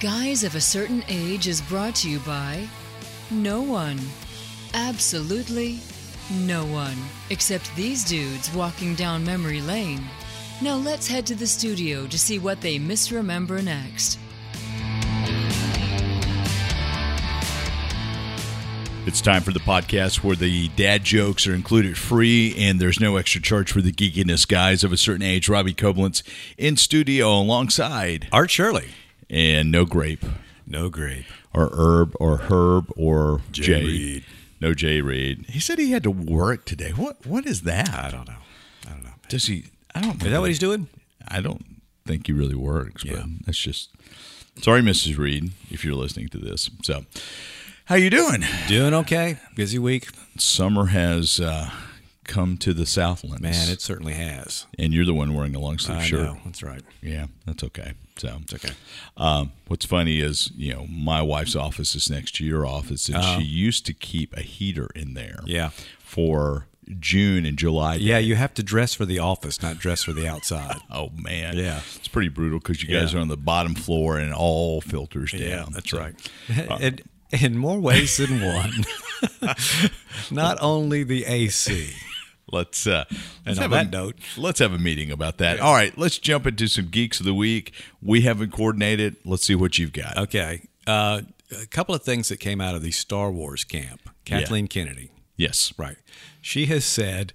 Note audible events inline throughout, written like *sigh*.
Guys of a Certain Age is brought to you by no one. Absolutely no one. Except these dudes walking down memory lane. Now let's head to the studio to see what they misremember next. It's time for the podcast where the dad jokes are included free and there's no extra charge for the geekiness guys of a certain age. Robbie Koblenz in studio alongside Art Shirley. And no grape No grape. or herb or herb or Jay Jay. Reed. No Jay Reed. He said he had to work today. What what is that? I don't know. I don't know. Does he I don't Is that what he's doing? I don't think he really works, Yeah. but that's just sorry, Mrs. Reed, if you're listening to this. So how you doing? Doing okay. Busy week. Summer has uh, come to the Southlands. Man, it certainly has. and you're the one wearing a long sleeve I shirt. know. That's right. Yeah, that's okay. So It's okay. Um, what's funny is, you know, my wife's office is next to your office, and she used to keep a heater in there. Uh-huh. Yeah. For June and July. Yeah, you have to dress for the office, not dress for the outside. *laughs* Oh man. Yeah. It's pretty brutal because you guys Yeah. are on the bottom floor and all filters down. Yeah, that's So, right. *laughs* in, in more ways than one. *laughs* not only the AC. Let's uh, let's have that a, note- let's have a meeting about that. All right, let's jump into some geeks of the week. We haven't coordinated. Let's see what you've got. Okay. Uh, a couple of things that came out of the Star Wars camp. Kathleen Kennedy. Yes. Right. She has said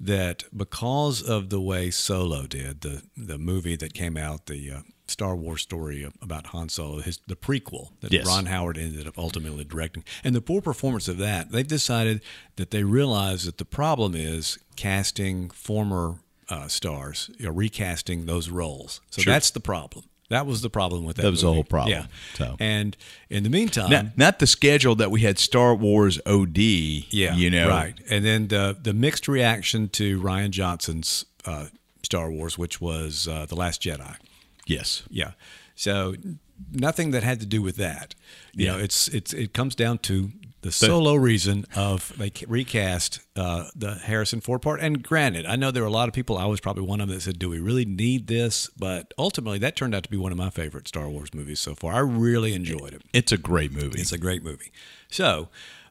that because of the way Solo did, the the movie that came out, the uh, Star Wars story about Han Solo, his the prequel that Yes. Ron Howard ended up ultimately directing, and the poor performance of that, they've decided that they realize that the problem is casting former uh, stars, you know, recasting those roles. So Sure. that's the problem. That was the problem with that. That was the whole problem. Yeah. So- And in the meantime, Not, not the schedule that we had Star Wars OD. yeah, You know. right. And then the the mixed reaction to Rian Johnson's uh, Star Wars, which was uh, the Last Jedi. Yes. Yeah. So nothing that had to do with that. You Yeah. know, it's it's it comes down to the solo reason of they recast uh, the Harrison Ford part. And granted, I know there were a lot of people. I was probably one of them that said, "Do we really need this?" But ultimately, that turned out to be one of my favorite Star Wars movies so far. I really enjoyed it. It's a great movie. It's a great movie. So,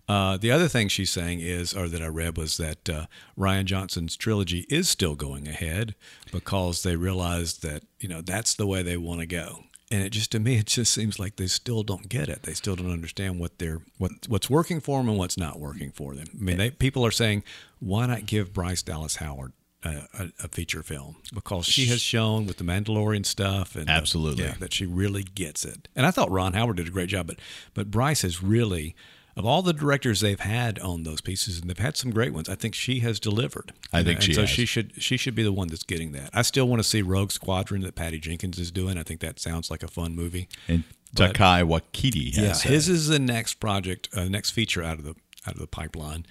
uh, the other thing she's saying is, or that I read, was that uh, Rian Johnson's trilogy is still going ahead because they realized that you know that's the way they want to go. And it just to me, *laughs* it just seems like they still don't get it. They still don't understand what they're what what's working for them and what's not working for them. I mean, they, people are saying, why not give Bryce Dallas Howard a, a, feature film because she has shown with the Mandalorian stuff and Absolutely. yeah, that she really gets it. And I thought Ron Howard did a great job, but but Bryce has really of all the directors they've had on those pieces, and they've had some great ones. I think she has delivered. I think and she so has. she should she should be the one that's getting that. I still want to see Rogue Squadron that Patty Jenkins is doing. I think that sounds like a fun movie. and But- Taika Waititi has Yeah, his is the next project, uh, next feature out of the out of the pipeline.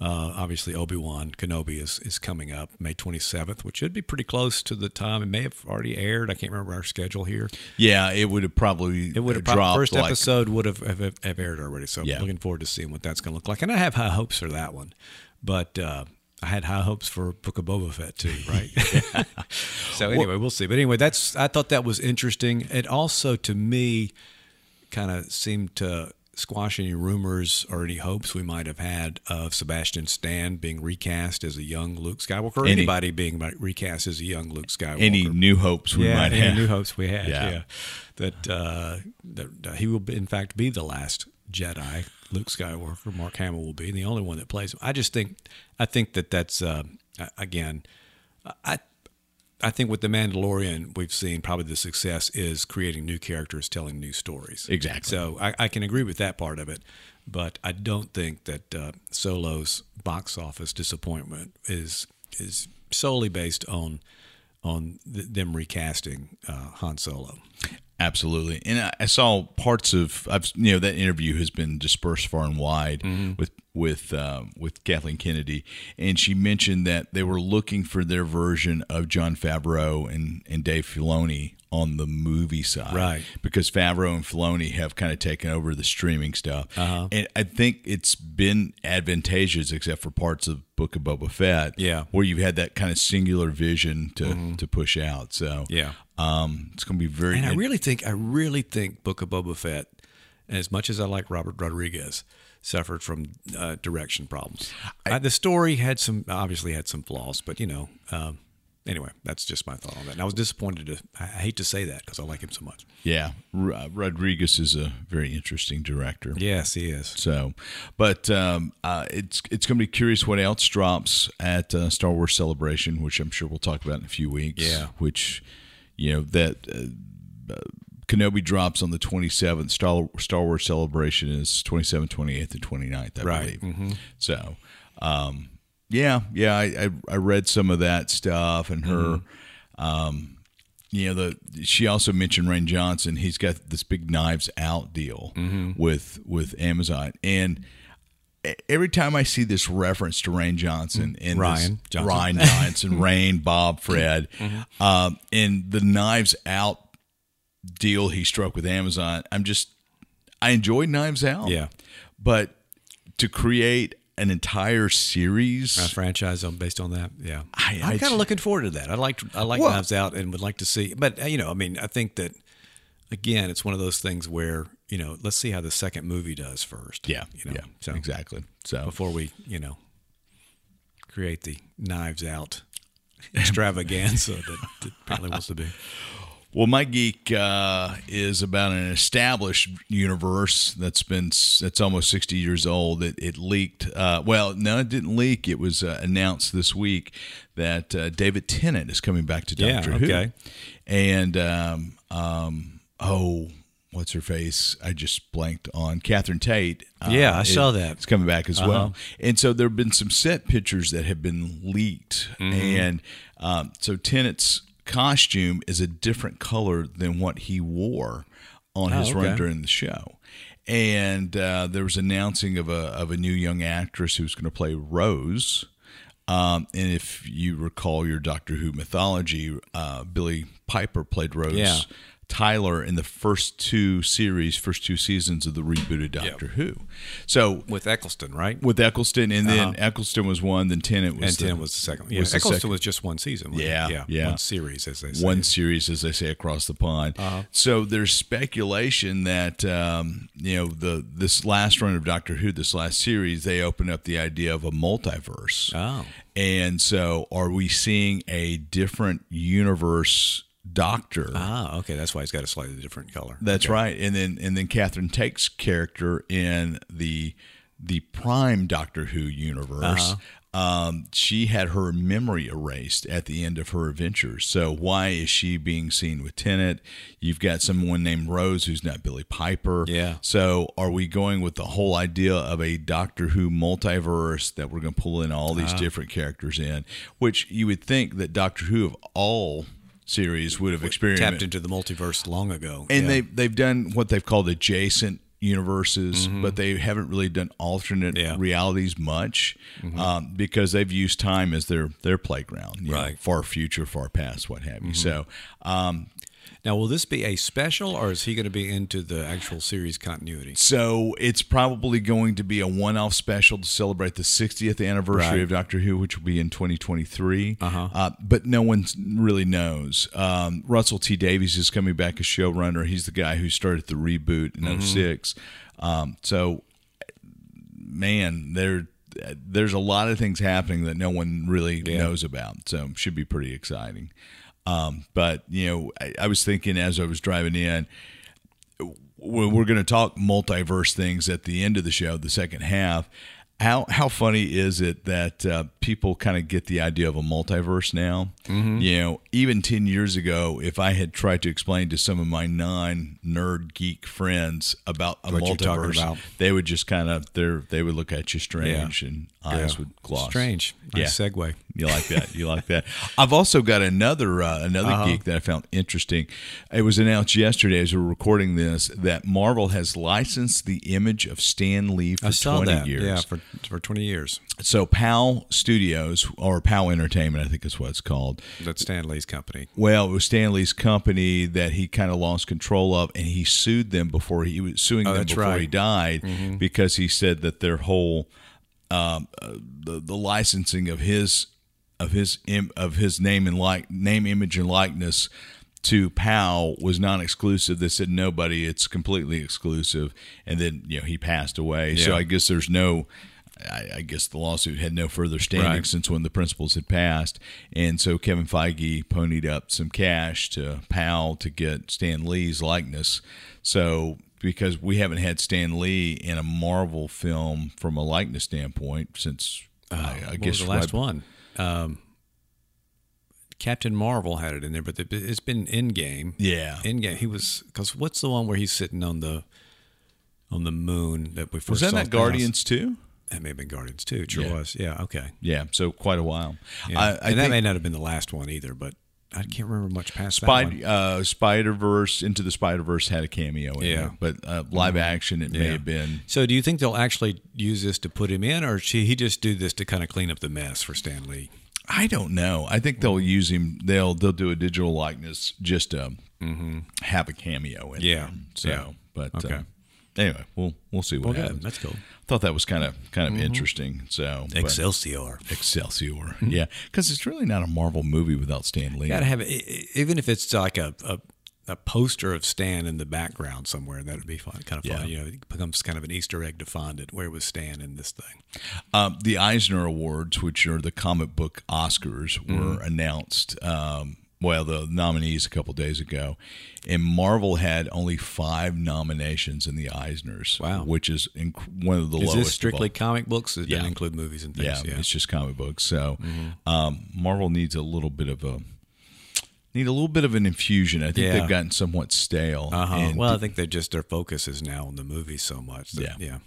Uh, obviously, Obi Wan Kenobi is is coming up May 27th, which should be pretty close to the time. It may have already aired. I can't remember our schedule here. Yeah, it would have probably It would have dropped dropped. First like, episode would have, have have aired already. So Yeah. I'm looking forward to seeing what that's going to look like. And I have high hopes for that one, but uh, I had high hopes for Book of Boba Fett too, right? *laughs* so anyway, we'll see. But anyway, that's I thought that was interesting. It also to me kind of seemed to squash any rumors or any hopes we might have had of Sebastian Stan being recast as a young Luke Skywalker, or Any- anybody being recast as a young Luke Skywalker any new hopes we might have yeah, might any have. new hopes we had. Yeah. Yeah, that uh, that uh, he will, be, in fact, be the last Jedi. Luke Skywalker, Mark Hamill will be the only one that plays him. I just think, I think that that's uh, again, I. I think with the Mandalorian, we've seen probably the success is creating new characters, telling new stories. Exactly. So I, I can agree with that part of it, but I don't think that uh, Solo's box office disappointment is is solely based on on th- them recasting uh, Han Solo. Absolutely, and I, I saw parts of I've you know that interview has been dispersed far and wide Mm-hmm. with with um, with Kathleen Kennedy, and she mentioned that they were looking for their version of Jon Favreau and and Dave Filoni on the movie side, Right. Because Favreau and Filoni have kind of taken over the streaming stuff, Uh-huh. and I think it's been advantageous, except for parts of Book of Boba Fett, Yeah. where you've had that kind of singular vision to to push out. So Yeah. um, it's going to be very. And I really think, I really think Book of Boba Fett, as much as I like Robert Rodriguez, suffered from uh, direction problems. Uh, the story had some, obviously had some flaws, but you know, um, anyway, that's just my thought on that. And I was disappointed to, I I hate to say that because I like him so much. yeah, R- Rodriguez is a very interesting director. Yes, he is. So, but um, uh, it's it's going to be curious what else drops at uh, Star Wars Celebration, which I'm sure we'll talk about in a few weeks. Yeah. Which, you know, that uh, uh, Kenobi drops on the 27th. Star Star Wars Celebration is 27th, 28th, and 29th, I Right. believe. So, um, yeah, yeah, I, I I read some of that stuff, and her. Um, you know the she also mentioned Rain Johnson. He's got this big Knives Out deal with with Amazon, and every time I see this reference to Rain Johnson and Ryan this, Johnson. Ryan Johnson, Rain, Bob, Fred, *laughs* um, and the Knives Out deal he struck with Amazon, I'm just I enjoy Knives Out, Yeah. but to create an entire series, A franchise on based on that, yeah. I- am I kind of looking forward to that. I like I like Well- Knives Out and would like to see, but uh, you know, I mean, I think that again, it's one of those things where you know, let's see how the second movie does first. yeah, you know, yeah, so exactly. So before we you know create the Knives Out *laughs* extravaganza that, that apparently wants to be. Well, my geek uh, is about an established universe that's been that's almost sixty years old. It, it leaked. Uh, well, no, it didn't leak. It was uh, announced this week that uh, David Tennant is coming back to Yeah, Doctor Who. okay. And um, um, oh, what's her face? I just blanked on Catherine Tate. uh, Yeah, I is- saw that. It's coming back as Uh-huh. well. And so there have been some set pictures that have been leaked, Mm-hmm. and um, so Tennant's costume is a different color than what he wore on his Oh, run during the show. And uh, there was announcing of a of a new young actress who's going to play Rose. Um, and if you recall your Doctor Who mythology, uh, Billie Piper played Rose Yeah. Tyler in the first two series, first two seasons of the rebooted Doctor Who. So With Eccleston, right? with Eccleston, and then Eccleston was one, then Tennant was and the, Tennant was the second. Yeah, was Eccleston second- was just one season. wasn't? Yeah, yeah, yeah. one series, as they say. one series, as they say, across the pond. Uh-huh. So there's speculation that um, you know the this last run of Doctor Who, this last series, they open up the idea of a multiverse. Oh, And so, are we seeing a different universe Doctor? ah, okay. That's why he's got a slightly different color. That's Okay. right. And then and then Catherine Tate's character in the the Prime Doctor Who universe. Uh-huh. Um, she had her memory erased at the end of her adventures. So why is she being seen with Tennant? You've got someone named Rose who's not Billie Piper. Yeah. So are we going with the whole idea of a Doctor Who multiverse that we're going to pull in all Uh-huh. these different characters in? Which you would think that Doctor Who of all series would have experienced Tapped into the multiverse long ago. and yeah. they they've done what they've called adjacent universes, but they haven't really done alternate Mm-hmm. Yeah. Mm-hmm. realities much um, because they've used time as their their playground, know, Right. Mm-hmm. far future, far past, what have you. So um, now, will this be a special, or is he going to be into the actual series continuity? So it's probably going to be a one-off special to celebrate the 60th anniversary Right. of Doctor Who, which will be in 2023. Uh-huh. Uh, but no one really knows. Um, Russell T Davies is coming back as showrunner. He's the guy who started the reboot in Mm-hmm. 06. Um, so, man, there there's a lot of things happening that no one really Yeah. knows about. So should be pretty exciting. Um, but you know, I, I was thinking as I was driving in, we're, we're going to talk multiverse things at the end of the show, the second half. How how funny is it that uh, people kind of get the idea of a multiverse now? Mm-hmm. You know, even ten years ago, if I had tried to explain to some of my non nerd geek friends about a What multiverse, about. they would just kind of they they would look at you strange and eyes Yeah. would gloss. Strange. Nice segue. You like that? You like that? I've also got another uh, another Uh-huh. geek that I found interesting. It was announced yesterday as we we're recording this that Marvel has licensed the image of Stan Lee for twenty that. years. Yeah, for for 20 years. So POW Studios or POW Entertainment, I think is what it's called. That's Stan Lee's company. Well, it was Stan Lee's company that he kind of lost control of, and he sued them before he, he was suing Oh, them before right. he died because he said that their whole um, uh, the the licensing of his of his Im, of his name and like name, image, and likeness to POW was non-exclusive. They said nobody, it's completely exclusive, and then you know he passed away. So I guess there's no. I, I guess the lawsuit had no further standing Right. since when the principles had passed, and so Kevin Feige ponied up some cash to POW to get Stan Lee's likeness. So because we haven't had Stan Lee in a Marvel film from a likeness standpoint since I, I Uh, What guess the last right- one? Um, Captain Marvel had it in there, but it's been Endgame. Yeah, Endgame, he was because what's the one where he's sitting on the on the moon that we first was that not Guardians too? That may have been Guardians too. It sure Yeah. was. Yeah. Okay. Yeah, so quite a while. Yeah. I, I and that may not have been the last one either, but I can't remember much past that one. Spider uh, Spider Verse Into the Spider Verse had a cameo in Yeah. there, but uh, live action it may have been. So, do you think they'll actually use this to put him in, or should he just do this to kind of clean up the mess for Stan Lee? I don't know. I think they'll use him. They'll they'll do a digital likeness just to have a cameo in Mm-hmm. Yeah. there. So, Yeah. but Okay. uh, anyway, we'll we'll see what good. happens. That's cool. I thought that was kind of kind of interesting. So Excelsior. Excelsior, *laughs* yeah, because it's really not a Marvel movie without Stan Lee. Got to have it, even if it's like a, a a poster of Stan in the background somewhere. That would be fun, kind of fun. Yeah. You know, it becomes kind of an Easter egg to find it. Where was Stan in this thing? Um, the Eisner Awards, which are the comic book Oscars, were Mm-hmm. announced. Um, well, the nominees a couple days ago, and Marvel had only five nominations in the Eisners. Wow. which is inc- one of the Is lowest. this of strictly comic books? It Yeah. doesn't include movies and things. Yeah, Yeah, Mm-hmm. it's just comic books. So um, Marvel needs a little bit of a need a little bit of an infusion. I think Yeah. they've gotten somewhat stale. Uh-huh. And Well, I think they just their focus is now on the movies so much. that- Yeah. yeah.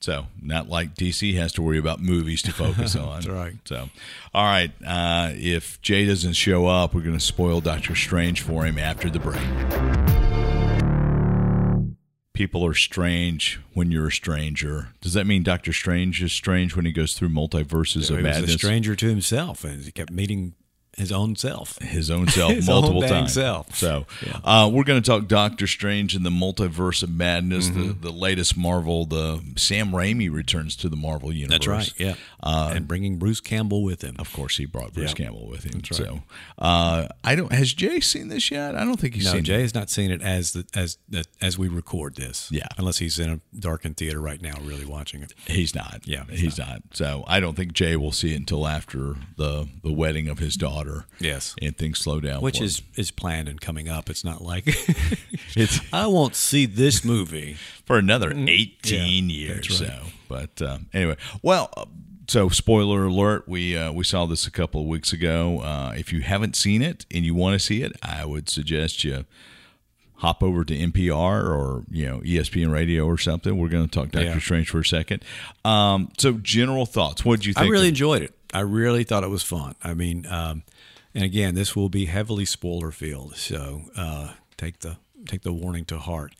So not like DC has to worry about movies to focus *laughs* on. That's right. So, all right. Uh, if Jay doesn't show up, we're going to spoil Doctor Strange for him after the break. People are strange when you're a stranger. Does that mean Doctor Strange is strange when he goes through multiverses he of was madness? a stranger to himself, and he kept meeting his own self. his own self *laughs* His multiple dang times. self. So, uh, we're going to talk Doctor Strange and the Multiverse of Madness, the, Mm-hmm. the latest Marvel. The Sam Raimi returns to the Marvel universe. That's right. Yeah, and bringing Bruce Campbell with him. Of course, he brought Bruce Yeah. Campbell with him. right. So, uh, I don't. Has Jay seen this yet? I don't think he's No, seen. Jay has not seen it as the, as the, as we record this. Yeah. unless he's in a darkened theater right now, really watching it. it. He's not. Yeah, he's, he's not. So, I don't think Jay will see it until after the the wedding of his daughter. Yes, and things slow down. which is is planned and coming up. It's not like *laughs* It's- *laughs* I won't see this movie. for another 18 Yeah, years. right. So, but um, anyway, well, uh, so spoiler alert, we uh, we saw this a couple of weeks ago. Uh, if you haven't seen it and you want to see it, I would suggest you hop over to NPR or you know ESPN Radio or something. We're going to talk Doctor Yeah. Strange for a second. Um, so, general thoughts. What did you think I really of- enjoyed it. I really thought it was fun. I mean, um, and again, this will be heavily spoiler filled, so uh, take the take the warning to heart.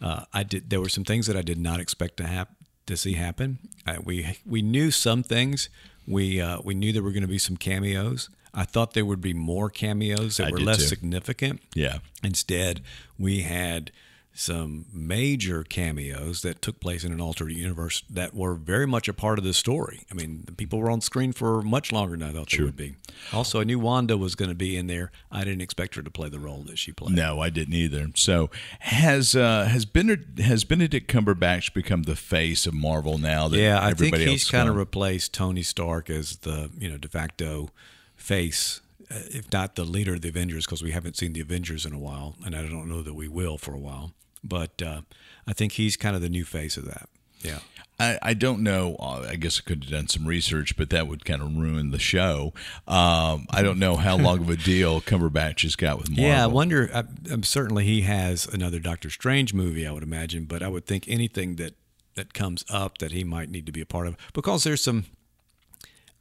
Uh, I did. There were some things that I did not expect to hap- to see happen. Uh, we we knew some things. We uh, we knew there were going to be some cameos. I thought there would be more cameos that I were less too. significant. yeah, Instead, we had some major cameos that took place in an alternate universe that were very much a part of the story. I mean, the people were on screen for much longer than I thought they would be. Also, I knew Wanda was going to be in there. I didn't expect her to play the role that she played. No, I didn't either. So has uh, has Benedict has Benedict Cumberbatch become the face of Marvel now? That Yeah, I think he's kind of replaced Tony Stark as the you know de facto face, uh, if not the leader of the Avengers, because we haven't seen the Avengers in a while, and I don't know that we will for a while. But uh, I think he's kind of the new face of that. Yeah. I, I don't know. Uh, I guess I could have done some research, but that would kind of ruin the show. Um, I don't know how long of a deal Cumberbatch has got with Marvel. Yeah, I wonder. I, I'm certainly he has another Doctor Strange movie, I would imagine, but I would think anything that that comes up that he might need to be a part of because there's some.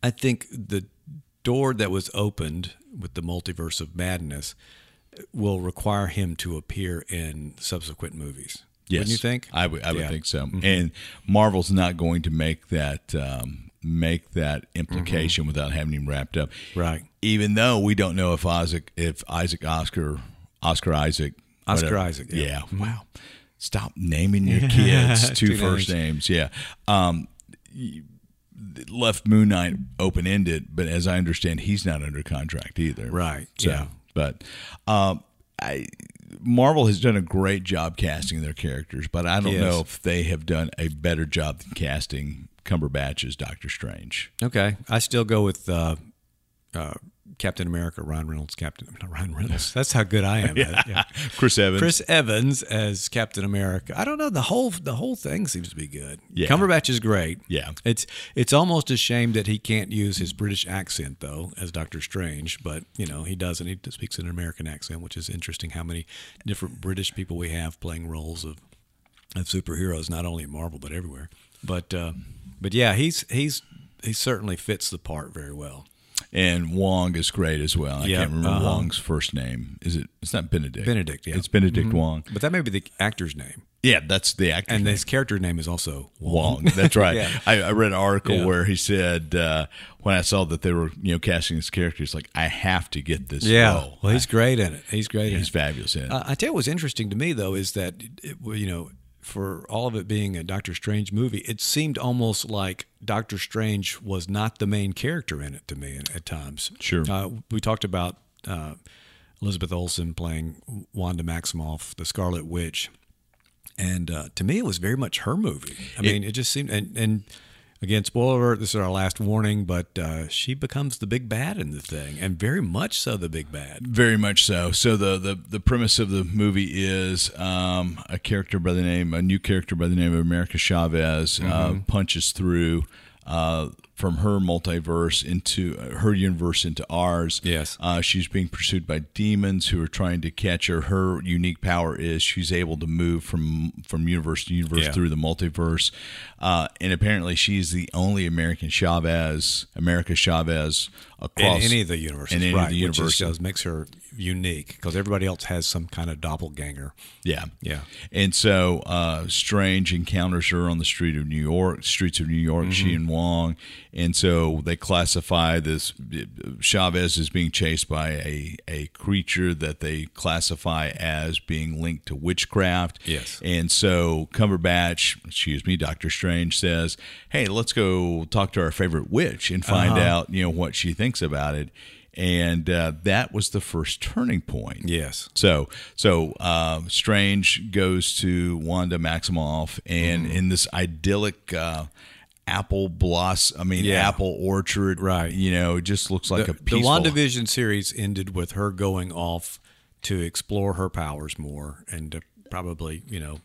I think the door that was opened with the multiverse of madness will require him to appear in subsequent movies. Yes, Wouldn't you think? I would. I would Yeah. Mm-hmm. think so. And Marvel's not going to make that um, make that implication without having him wrapped up. Mm-hmm. Right. Even though we don't know if Isaac, if Isaac Oscar, Oscar Isaac, Oscar whatever. Isaac, yeah. Mm-hmm. Wow. Stop naming your *laughs* kids two Two first names. Yeah. Um, left Moon Knight open ended, but as I understand, he's not under contract either. Right, So, yeah. But um, I Marvel has done a great job casting their characters, but I don't Yes. know if they have done a better job than casting Cumberbatch as Doctor Strange. Okay, I still go with uh, uh, Captain America, Ron Reynolds. Captain, not Ryan Reynolds. That's how good I am. *laughs* at it. Yeah. Chris Evans. Chris Evans as Captain America. I don't know the whole the whole thing seems to be good. Yeah. Cumberbatch is great. Yeah. it's it's almost a shame that he can't use his British accent though as Doctor Strange, but you know he doesn't. He speaks in an American accent, which is interesting. How many different British people we have playing roles of of superheroes, not only in Marvel but everywhere. But uh, but yeah, he's he's he certainly fits the part very well. And Wong is great as well. I Yeah, can't remember uh-huh. Wong's first name. Is it? It's not Benedict. Benedict, yeah. It's Benedict Wong. But that may be the actor's name, Yeah, that's the actor. and his character name is also Wong. Wong. That's right. *laughs* Yeah. I, I read an article Yeah. where he said uh, when I saw that they were you know casting his character, he's like, I have to get this Yeah, role. well, he's great in it. He's great. in he's fabulous in it. Uh, I tell you what's interesting to me though is that it, you know for all of it being a Doctor Strange movie, it seemed almost like Doctor Strange was not the main character in it to me at, at times. Sure. Uh, we talked about uh, Elizabeth Olsen playing Wanda Maximoff, the Scarlet Witch, and uh, to me it was very much her movie. I mean, it just seemed and and. Again, spoiler alert, this is our last warning, but uh, she becomes the big bad in the thing, and very much so the big bad. Very much so. So the, the, the premise of the movie is um, a character by the name, a new character by the name of America Chavez, uh, Mm-hmm. punches through uh, from her multiverse into uh, her universe into ours. Yes. uh, she's being pursued by demons who are trying to catch her. Her unique power is she's able to move from from universe to universe Yeah. through the multiverse, uh, and apparently she's the only American Chavez, America Chavez in across any of the universes, in any of right? the Which universes. is, does makes her unique because everybody else has some kind of doppelganger. Yeah, Yeah. And so uh, Strange encounters her on the street of New York, streets of New York. She and Wong, and so they classify this Chavez as being chased by a a creature that they classify as being linked to witchcraft. Yes. And so Cumberbatch, excuse me, Doctor Strange says, "Hey, let's go talk to our favorite witch and find out, you know, what she thinks about it." And uh, that was the first turning point. Yes. So, so um, Strange goes to Wanda Maximoff, and Mm-hmm. in this idyllic uh, apple blossom, I mean, Yeah. apple orchard, Right. You know, it just looks like the, a the. WandaVision series ended with her going off to explore her powers more and to probably, you know,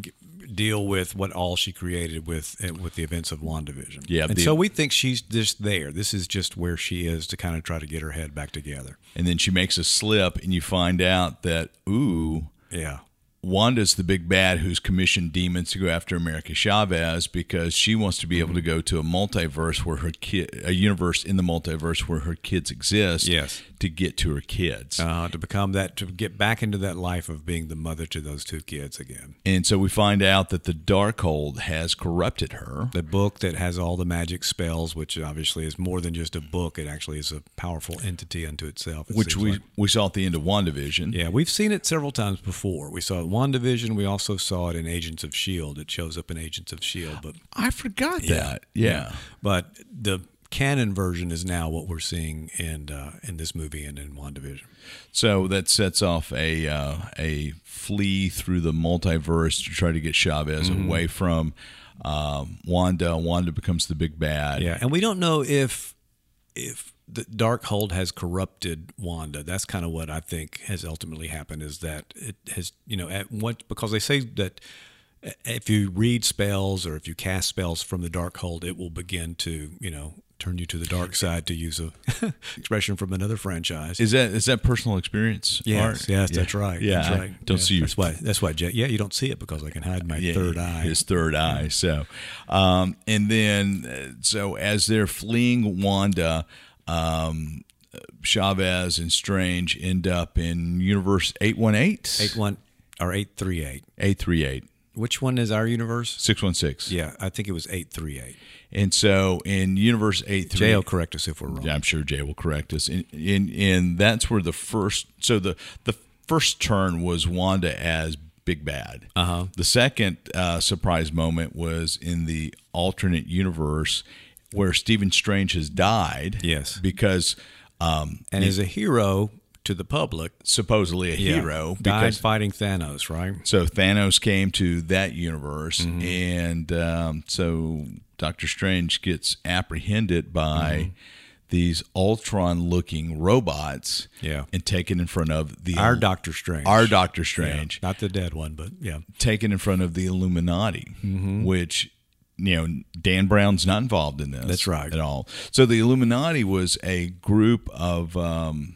g- deal with what all she created with eh, with the events of WandaVision. Yeah, and the- so we think she's just there. This is just where she is to kind of try to get her head back together. and then she makes a slip, and you find out that ooh. Yeah. Wanda's the big bad who's commissioned demons to go after America Chavez because she wants to be able to go to a multiverse where her kid, a universe in the multiverse where her kids exist, Yes. to get to her kids. Uh, to become that, to get back into that life of being the mother to those two kids again. And so we find out that the Darkhold has corrupted her. the book that has all the magic spells, which obviously is more than just a book. It actually is a powerful entity unto itself. it Which we, like. we saw at the end of WandaVision. yeah, we've seen it several times before. We saw WandaVision. We also saw it in Agents of Shield. It shows up in Agents of Shield, but I forgot that. Yeah. but the canon version is now what we're seeing in uh, in this movie and in WandaVision. So that sets off a uh, a flee through the multiverse to try to get Chavez Mm-hmm. away from um, Wanda. Wanda becomes the big bad. Yeah, and we don't know if if the Darkhold has corrupted Wanda. That's kind of what I think has ultimately happened. Is that it has you know at what because they say that if you read spells or if you cast spells from the Darkhold, it will begin to you know turn you to the dark side to use a *laughs* expression from another franchise. Is that is that personal experience? Yes, Art? yes, Yeah. that's right. Yeah, that's I right. don't Yeah, see you. That's why. That's why. Yeah, you don't see it because I can hide my Yeah, third eye. his third eye. So, um, and then uh, so as they're fleeing Wanda, um, Chavez and Strange end up in Universe eight one eight. Eight or eight three eight. 838 Which one is our universe? 616. Yeah, I think it was eight three eight. And so in Universe 838 Jay will correct us if we're wrong. Yeah, I'm sure Jay will correct us. And in, in, that's where the first so the the first turn was Wanda as Big Bad. Uh-huh. The second uh, surprise moment was in the alternate universe where Stephen Strange has died. Yes. because um, And is a hero to the public. supposedly a Yeah. hero died because fighting Thanos, right? so Thanos came to that universe, Mm-hmm. and um, so Doctor Strange gets apprehended by Mm-hmm. these Ultron-looking robots, Yeah. and taken in front of the Our Doctor Strange. our Doctor Yeah, Strange, not the dead one, but yeah. taken in front of the Illuminati, Mm-hmm. which you know Dan Brown's not involved in this. That's right. at all. So the Illuminati was a group of. Um,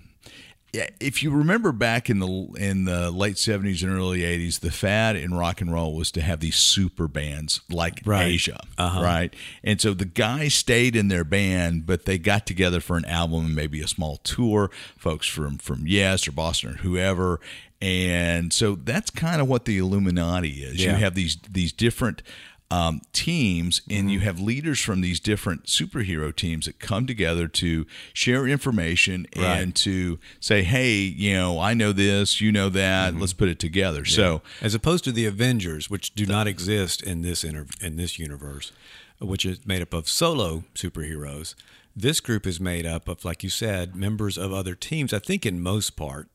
if you remember back in the in the late seventies and early eighties, the fad in rock and roll was to have these super bands like Right. Asia, Uh-huh. right? And so the guys stayed in their band, but they got together for an album and maybe a small tour. Folks from from Yes or Boston or whoever, and so that's kind of what the Illuminati is. Yeah. You have these these different um, teams, and Mm-hmm. you have leaders from these different superhero teams that come together to share information Right. and to say, "Hey, you know, I know this, you know that. Mm-hmm. Let's put it together." So, as opposed to the Avengers, which do not exist in this inter- in this universe, which is made up of solo superheroes. This group is made up of, like you said, members of other teams. I think in most part.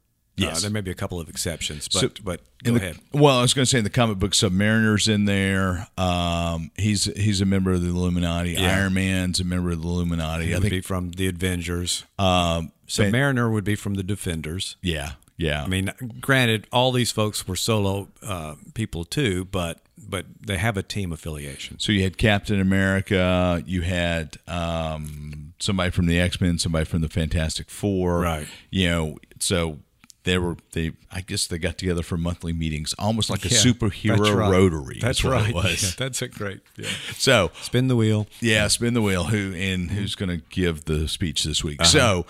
Uh, there may be a couple of exceptions, but So, but go the- ahead. Well, I was going to say in the comic book, Submariner's in there. Um, he's he's a member of the Illuminati. Yeah. Iron Man's a member of the Illuminati. He I think. be from the Avengers. Um, Submariner would be from the Defenders. yeah, yeah. I mean, granted, all these folks were solo uh, people too, but but they have a team affiliation. So you had Captain America, you had um, somebody from the X Men, somebody from the Fantastic Four, Right. You know, so they were they. I guess they got together for monthly meetings, almost like a Yeah, superhero that's right. rotary. That's right. *laughs* It was. Yeah, that's a great. Yeah. So Spin the wheel. yeah, spin the wheel. Who and who's going to give the speech this Uh-huh. week? So.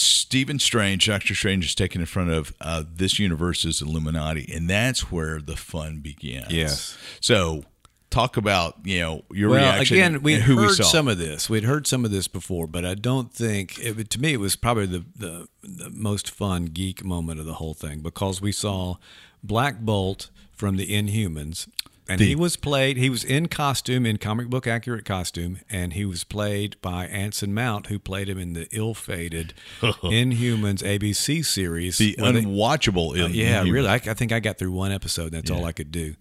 Stephen Strange, Doctor Strange, is taken in front of uh, this universe's Illuminati, and that's where the fun begins. Yes. So, talk about you know your Well, reaction. again, we who heard we some of this. We'd heard some of this before, but I don't think it, to me it was probably the, the the most fun geek moment of the whole thing because we saw Black Bolt from the Inhumans, and The- he was played. He was in costume, in comic book accurate costume, and he was played by Anson Mount, who played him in the ill-fated *laughs* Inhumans ABC series. the where they- unwatchable. uh, yeah, really. I, I think I got through one episode. That's all I could do.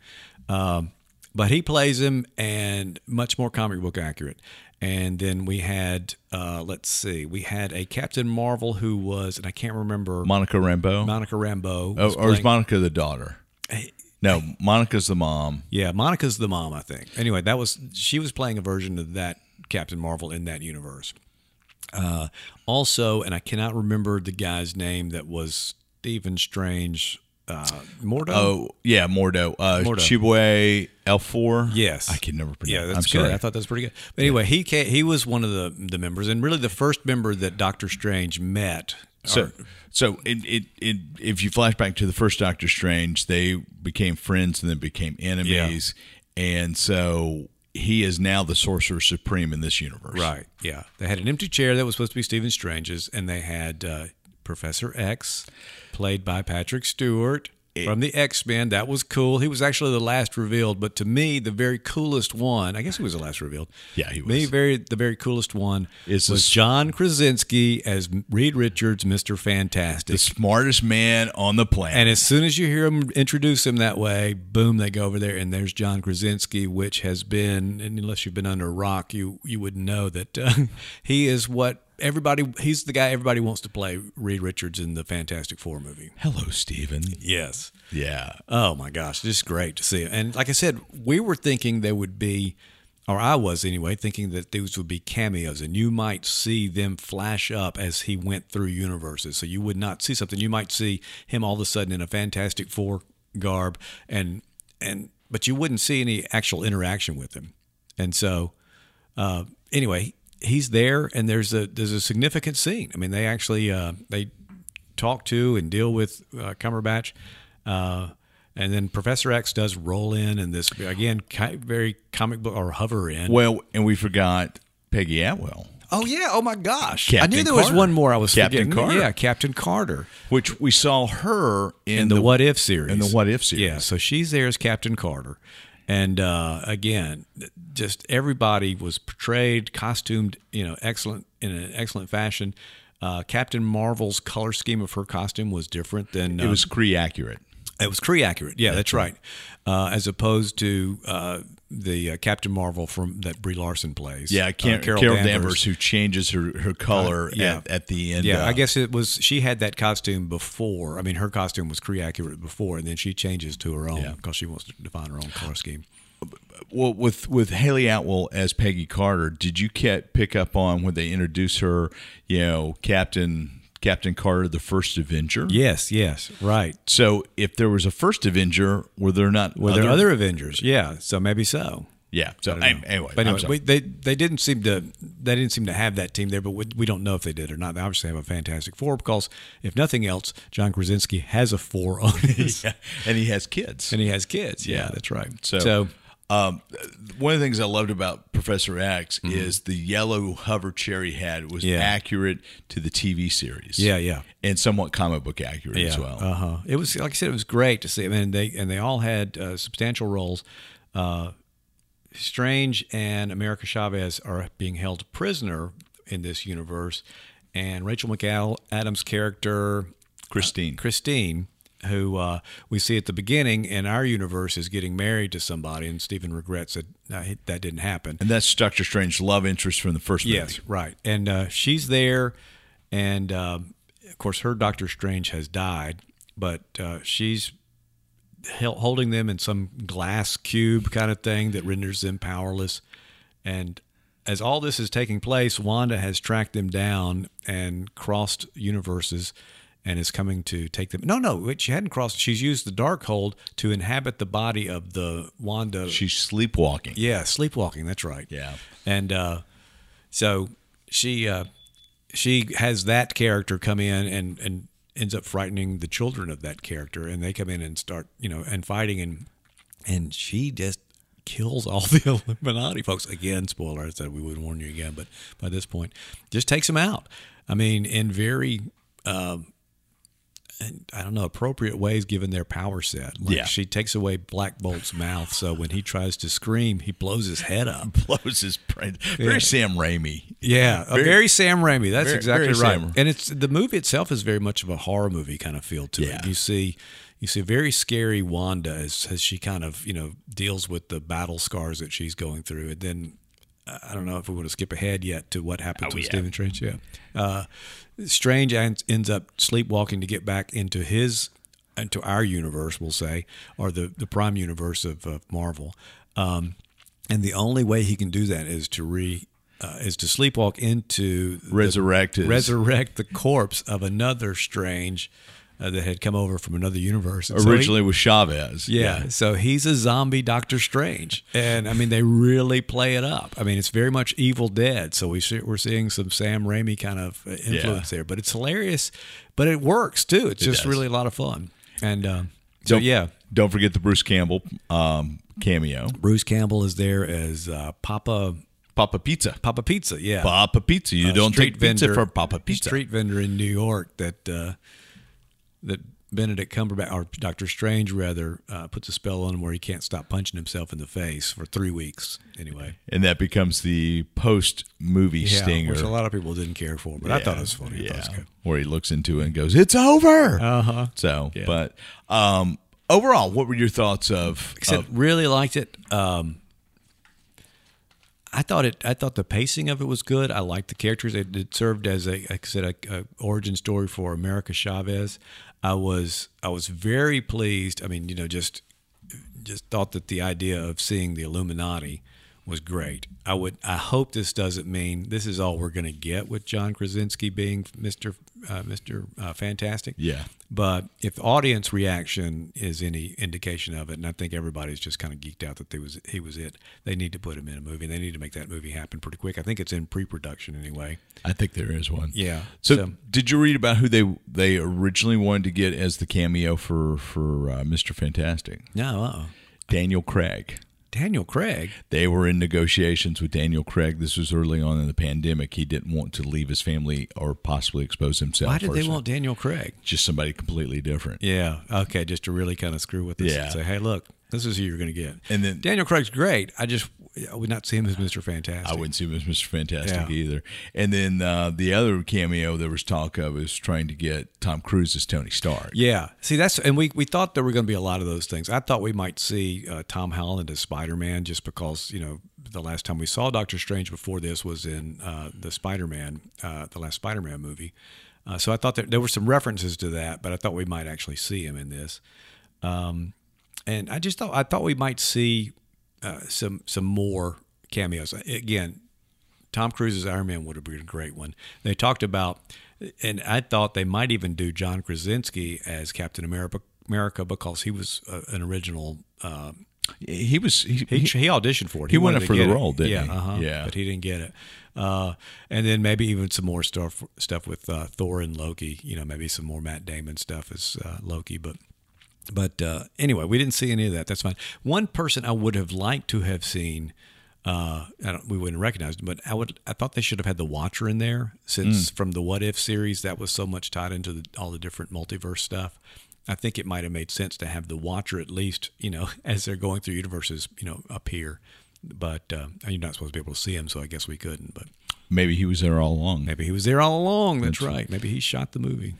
Um, but he plays him and much more comic book accurate. And then we had, uh, let's see, we had a Captain Marvel who was, and I can't remember, Monica Rambeau. Monica Rambeau. oh, or is Monica the daughter? No, Monica's the mom. yeah, Monica's the mom, I think. Anyway, that was she was playing a version of that Captain Marvel in that universe. Uh, also, and I cannot remember the guy's name that was Stephen Strange. Uh, Mordo. Oh, yeah, Mordo. Uh, Mordo. Chibwe L4. Yes, I can never pronounce. Yeah, that's I'm good. sorry. I thought that was pretty good. But anyway, he ca he was one of the the members, and really the first member that Doctor Strange met. So, or- so it, it, it, if you flash back to the first Doctor Strange, they became friends and then became enemies, and so he is now the Sorcerer Supreme in this universe. right, yeah, they had an empty chair that was supposed to be Stephen Strange's, and they had uh, Professor X, played by Patrick Stewart. From the X Men, that was cool. He was actually the last revealed, but to me, the very coolest one. I guess he was the last revealed. Yeah, he was. Me, very the very coolest one Is was John Krasinski as Reed Richards, Mister Fantastic. The smartest man on the planet. And as soon as you hear him introduce him that way, boom, they go over there, and there's John Krasinski, which has been, and unless you've been under a rock, you you wouldn't know that uh, *laughs* he is what everybody. He's the guy everybody wants to play Reed Richards in the Fantastic Four movie. Hello, Stephen. Yes. Yeah. Oh my gosh, just great to see it. And like I said, we were thinking there would be, or I was anyway, thinking that these would be cameos, and you might see them flash up as he went through universes. So you would not see something. You might see him all of a sudden in a Fantastic Four garb, and and but you wouldn't see any actual interaction with him. And so, uh, anyway, he's there, and there's a there's a significant scene. I mean, they actually uh, they talk to and deal with uh, Cumberbatch. Uh, And then Professor X does roll in, and this again ki- very comic book or hover in. Well, and we forgot Peggy Atwell, oh yeah! Oh my gosh! I knew there was one more I was Captain forgetting. Carter. Yeah, Captain Carter which we saw her in, in the, What If series. In the What If series. Yeah, so she's there as Captain Carter. And uh, again, just everybody was portrayed, costumed, you know, excellent in an excellent fashion. Uh, Captain Marvel's color scheme of her costume was different than It was Kree accurate. it was Kree accurate. Yeah, that's, right. Uh, as opposed to uh, the uh, Captain Marvel from that Brie Larson plays. Yeah, Uh, Carol, Carol, Danvers. who changes her, her color Uh, yeah. at, at the end. Yeah, uh, I guess it was. She had that costume before. I mean, her costume was Kree accurate before, and then she changes to her own Yeah. because she wants to define her own color scheme. Well, with with Hayley Atwell as Peggy Carter, did you get, pick up on when they introduce her? You know, Captain Captain Carter, the first Avenger. Yes, yes, right. So, if there was a first Avenger, were there not? Were there other Avengers? Yeah, so maybe so. Yeah. So I don't know. an- anyway, but anyway, we, they they didn't seem to they didn't seem to have that team there, but we, we don't know if they did or not. They obviously have a Fantastic Four because if nothing else, John Krasinski has a four on his, *laughs* yeah, and he has kids. and he has kids. Yeah, Yeah. that's right. So, so um, one of the things I loved about Professor X Mm-hmm. is the yellow hover chair he had was Yeah. accurate to the TV series. Yeah, yeah. and somewhat comic book accurate as well. Uh huh. It was like I said, it was great to see. I mean, they and they all had uh, substantial roles. Uh, Strange and America Chavez are being held prisoner in this universe, and Rachel McAdams' character Christine. Christine, who uh, we see at the beginning in our universe, is getting married to somebody, and Stephen regrets that uh, that didn't happen. and that's Doctor Strange's love interest from the first movie. Yes, right. And uh, she's there, and um, of course, her Doctor Strange has died, but uh, she's holding them in some glass cube kind of thing that renders them powerless. And as all this is taking place, Wanda has tracked them down and crossed universes. And is coming to take them. No, no, she hadn't crossed. She's used the Darkhold to inhabit the body of the Wanda. She's sleepwalking. yeah, sleepwalking. That's right. Yeah. And uh, so she uh, she has that character come in and and ends up frightening the children of that character, and they come in and start you know and fighting, and and she just kills all *laughs* the Illuminati folks again. Spoiler, I said we wouldn't warn you again, but by this point, just takes them out. I mean, in very. And I don't know appropriate ways given their power set. Like Yeah. she takes away Black Bolt's mouth, so when he tries to scream, he blows his head up. *laughs* Blows his brain. Very Sam Raimi. Yeah, a Very- very, Sam Raimi. That's very- exactly very right. Sam. And it's the movie itself is very much of a horror movie kind of feel to Yeah. it. You see, you see a very scary Wanda as as she kind of you know deals with the battle scars that she's going through, and then. I don't know if we want to skip ahead yet to what happens Oh, with yeah. Stephen Strange. Yeah, uh, Strange ends ends up sleepwalking to get back into his into our universe, we'll say, or the the prime universe of uh, Marvel. Um, and the only way he can do that is to re uh, is to sleepwalk into Resurrect his- resurrect the corpse of another Strange uh, that had come over from another universe. And so he- Originally with Chavez. yeah, so he's a zombie Doctor Strange, and I mean they really play it up. I mean it's very much Evil Dead, so we see, we're seeing some Sam Raimi kind of uh, influence there, but it's hilarious, but it works too. It's just does. really a lot of fun, and um, so Don't, yeah, Don't forget the Bruce Campbell um, cameo. Bruce Campbell is there as uh, Papa Papa Pizza. Papa Pizza, yeah, Papa Pizza. You a don't take pizza vendor- for Papa Pizza. Street vendor in New York that uh, that Benedict Cumberbatch or Doctor Strange rather uh, puts a spell on him where he can't stop punching himself in the face for three weeks. Anyway, And that becomes the post movie yeah, stinger. which a lot of people didn't care for, but I thought it was funny. I thought it Yeah. was. Where he looks into it and goes, It's over. Uh huh. So, Yeah. but um, overall, what were your thoughts of, Except of really liked it. Um, I thought it. I thought the pacing of it was good. I liked the characters. It, it served as a, like I said, a, a origin story for America Chavez. I was I was very pleased. I mean, you know, just just thought that the idea of seeing the Illuminati was great. I would. I hope this doesn't mean this is all we're going to get with John Krasinski being Mister uh, Mister uh, Fantastic. Yeah. But if audience reaction is any indication of it, and I think everybody's just kind of geeked out that they was he was it, they need to put him in a movie. and They need to make that movie happen pretty quick. I think it's in pre-production anyway. I think there is one. Yeah. So, So- did you read about who they they originally wanted to get as the cameo for for uh, Mr. Fantastic? No, uh-uh. Daniel Craig. Daniel Craig. They were in negotiations with Daniel Craig. This was early on in the pandemic. He didn't want to leave his family or possibly expose himself. Why did they want Daniel Craig? just somebody completely different? Yeah. Okay. Just to really kind of screw with us Yeah. and say, hey, look, this is who you're going to get. And then- Daniel Craig's great. I just I would not see him as Mr. Fantastic. I wouldn't see him as Mr. Fantastic Yeah. either. And then uh, the other cameo there was talk of is trying to get Tom Cruise as Tony Stark. Yeah. See, that's and we we thought there were going to be a lot of those things. I thought we might see uh, Tom Holland as Spider Man just because you know the last time we saw Doctor Strange before this was in uh, the Spider Man, uh, the last Spider Man movie. Uh, so I thought that there were some references to that, but I thought we might actually see him in this. Um, and I just thought I thought we might see uh, some some more cameos. Again, Tom Cruise's Iron Man would have been a great one. They talked about, and I thought they might even do John Krasinski as Captain America, America because he was uh, an original. Uh, He was he, he, he- he auditioned for it. he went up for the get it. role, didn't yeah, he? Uh-huh, Yeah. but he didn't get it. Uh, and then maybe even some more stuff stuff with uh, Thor and Loki. You know, maybe some more Matt Damon stuff as uh, Loki, but. But uh, anyway, we didn't see any of that. That's fine. One person I would have liked to have seen, uh, I don't, we wouldn't recognize him, but I would. I thought they should have had the Watcher in there, since from the What If series that was so much tied into the, all the different multiverse stuff. I think it might have made sense to have the Watcher at least, you know, *laughs* as they're going through universes, you know, appear. But uh, you're not supposed to be able to see him, so I guess we couldn't. But maybe he was there all along. maybe he was there all along. That's, right. Maybe he shot the movie.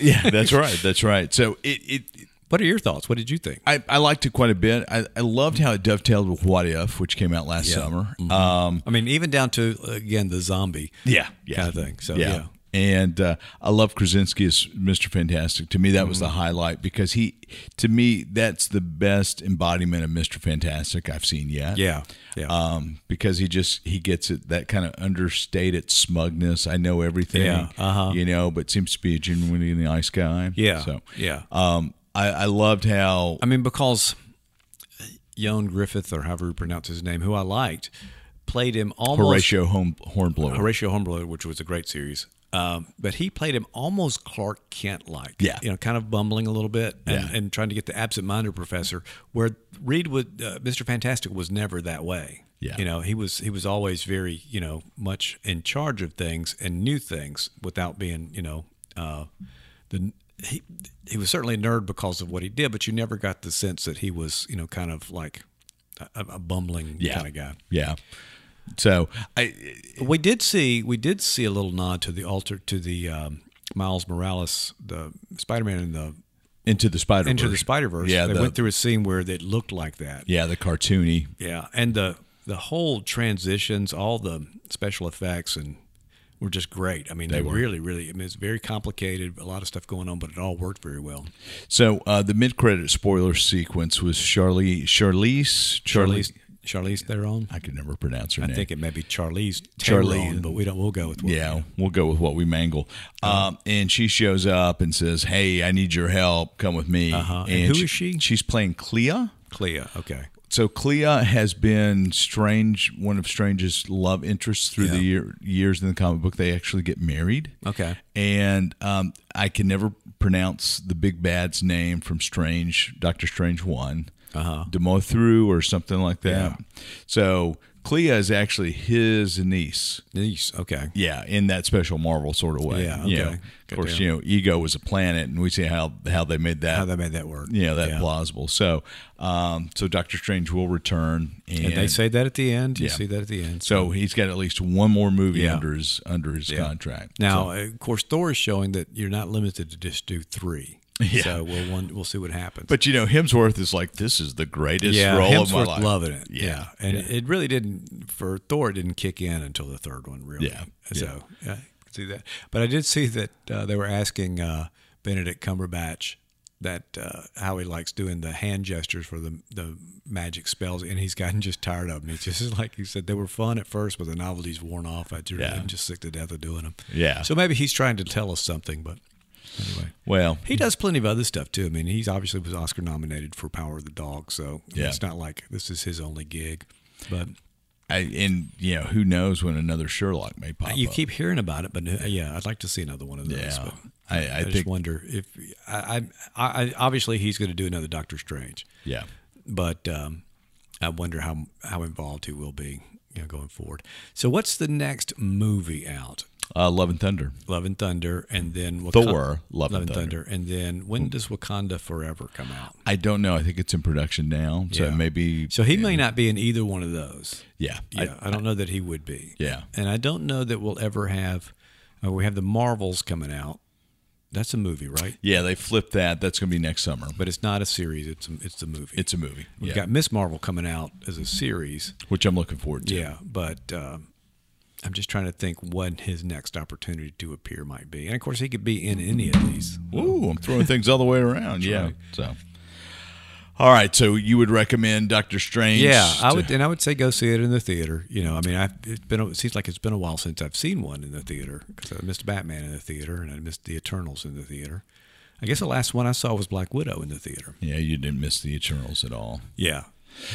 yeah, *laughs* that's right. That's right. So it, it What are your thoughts? What did you think? I, I liked it quite a bit. I, I loved how it dovetailed with What If, which came out last Yeah. summer. Mhm. Um, I mean, even down to again the zombie. yeah, yeah, kind of thing. So yeah. And uh, I love Krasinski as Mr. Fantastic. To me, that was the Mm-hmm. highlight because he, to me, that's the best embodiment of Mr. Fantastic I've seen yet. Yeah, yeah. Um, because he just he gets it that kind of understated smugness. I know everything. Yeah, uh-huh. You know, but seems to be a genuinely nice guy. Yeah, So yeah. Um, I, I loved how I mean, because Ioan Gruffudd, or however you pronounce his name, who I liked, played him almost Horatio Home, Hornblower. Horatio Hornblower, which was a great series. Um, but he played him almost Clark Kent like. Yeah. You know, kind of bumbling a little bit and, Yeah. and trying to get the absent minded professor, where Reed would, uh, Mr. Fantastic was never that way. Yeah. You know, he was he was always very, you know, much in charge of things and knew things without being, you know, uh, the he he was certainly a nerd because of what he did, but you never got the sense that he was, you know, kind of like a, a bumbling yeah. kind of guy. Yeah. So I We did see we did see a little nod to the alter to the um, Miles Morales, the Spider-Man in the into the Spider Into the Spider Verse. Yeah, they the, went through a scene where it looked like that. yeah, the cartoony. Yeah, and the the whole transitions, all the special effects, and were just great. I mean, they, They really, really. I mean, it's very complicated, a lot of stuff going on, but it all worked very well. So uh, the mid-credit spoiler sequence was Charlie, Charlize, Charlize, Charlize. Charlize Theron. I can never pronounce her I name. I think it may be Charlize Theron, but we don't. We'll go with what yeah, we'll go with what we mangle. Um, and she shows up and says, "Hey, I need your help. Come with me." Uh-huh. And who is she? She's playing Clea. Clea. Okay. So Clea has been strange, one of Strange's love interests through the year, years in the comic book. They actually get married. Okay. and um, I can never pronounce the big bad's name from Strange, Doctor Strange one, Uh-huh. Demothru or something like that. Yeah. So Clea is actually his niece. Niece, Okay. Yeah, in that special Marvel sort of way. Yeah, You know, okay. of course, deal. you know, Ego was a planet, and we see how how they made that. How they made that work. you know, that Yeah. plausible. So, um, so Doctor Strange will return, and, And they say that at the end. You Yeah. see that at the end. so. He's got at least one more movie Yeah. under his under his contract. Now, So- of course, Thor is showing that you're not limited to just do three. *laughs* Yeah. So we'll one, we'll see what happens. But you know, Hemsworth is like, this is the greatest yeah, role of my Hemsworth life. loving it. Yeah, Yeah, and yeah. it really didn't for Thor. It didn't kick in until the third one, really. Yeah, So yeah, I see that. But I did see that uh, they were asking uh, Benedict Cumberbatch that uh, how he likes doing the hand gestures for the the magic spells, and he's gotten just tired of them. It's just *laughs* like he said, they were fun at first, but the novelty's worn off. I just, Yeah. I'm just sick to death of doing them. Yeah. So maybe he's trying to tell us something, but anyway. Well, He does plenty of other stuff too. I mean, he's obviously was Oscar nominated for Power of the Dog, so Yeah. it's not like this is his only gig. But I, and you know who knows when another Sherlock may pop you up. keep hearing about it, but uh, yeah, I'd like to see another one of those. Yeah. but I- I I just think- wonder if I, I, I obviously he's going to do another Doctor Strange, yeah. but um, I wonder how how involved he will be, you know, going forward. So, what's the next movie out? Uh, Love and Thunder. Love and Thunder, and then Waka- Thor, Love and and Thunder, and then when does Wakanda Forever come out? I don't know. I think it's in production now, so Yeah. maybe. So he may not be in either one of those. Yeah, Yeah, I, don't know that he would be. Yeah. and I don't know that we'll ever have. Uh, we have the Marvels coming out. That's a movie, right? yeah. They flipped that. That's going to be next summer. But it's not a series. It's a, it's a movie. It's a movie. We've yeah, got Miss Marvel coming out as a series. which I'm looking forward to. Yeah, but um, I'm just trying to think when his next opportunity to appear might be. And of course, he could be in any of these. Ooh, I'm throwing things all the way around. yeah. right. So. All right, so you would recommend Doctor Strange? Yeah, I would, and I would say go see it in the theater. You know, I mean, I've it's been it seems like it's been a while since I've seen one in the theater because I missed Batman in the theater and I missed the Eternals in the theater. I guess the last one I saw was Black Widow in the theater. Yeah, you didn't miss the Eternals at all. Yeah,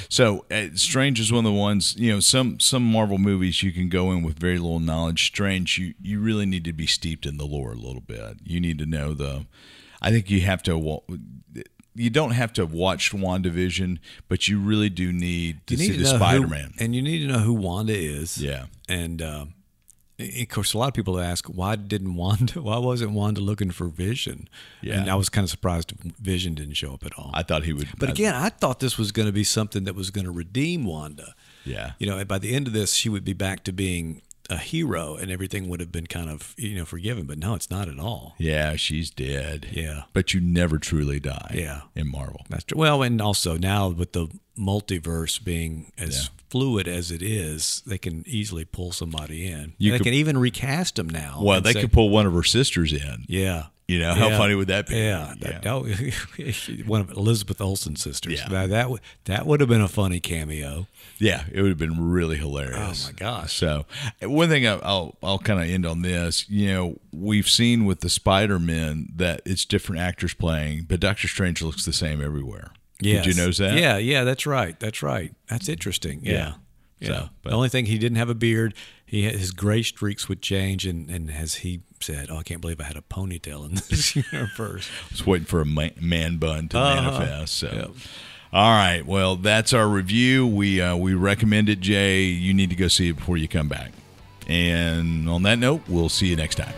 So uh, Strange is one of the ones. You know, some some Marvel movies you can go in with very little knowledge. Strange, you you really need to be steeped in the lore a little bit. You need to know the. I think you have to. You don't have to have watched WandaVision, but you really do need to you see to the know Spider who, Man. and you need to know who Wanda is. Yeah. and um, of course, a lot of people ask why didn't Wanda? *laughs* Why wasn't Wanda looking for Vision? Yeah. and I was kind of surprised Vision didn't show up at all. I thought he would. but I- again, I thought this was going to be something that was going to redeem Wanda. yeah, you know, by the end of this, she would be back to being a hero, and everything would have been kind of you know forgiven. But no, it's not at all. yeah, she's dead. Yeah. but you never truly die. Yeah. in Marvel. That's true. Well, and also now with the multiverse being as Yeah. fluid as it is, they can easily pull somebody in. You And they could- can even recast them now. Well, they say- could pull one of her sisters in. Yeah. You know, how Yeah. funny would that be? Yeah, Yeah. that- *laughs* one of Elizabeth Olsen's sisters. Yeah. Now, that would that would have been a funny cameo. Yeah, it would have been really hilarious. Oh, my gosh. So one thing I- I'll I'll kind of end on this. You know, we've seen with the Spider Men that it's different actors playing, but Doctor Strange looks the same everywhere. Yes. Did you notice that? Yeah, yeah, that's right. That's right. That's interesting. Yeah. Yeah. Yeah. So, but- the only thing he didn't have a beard. He his gray streaks would change, and, and as he said, "Oh, I can't believe I had a ponytail in this *laughs* universe." I was waiting for a ma- man bun to Uh-huh. manifest. So. Yep. All right, well, that's our review. We uh, we recommend it, Jay. You need to go see it before you come back. And on that note, we'll see you next time.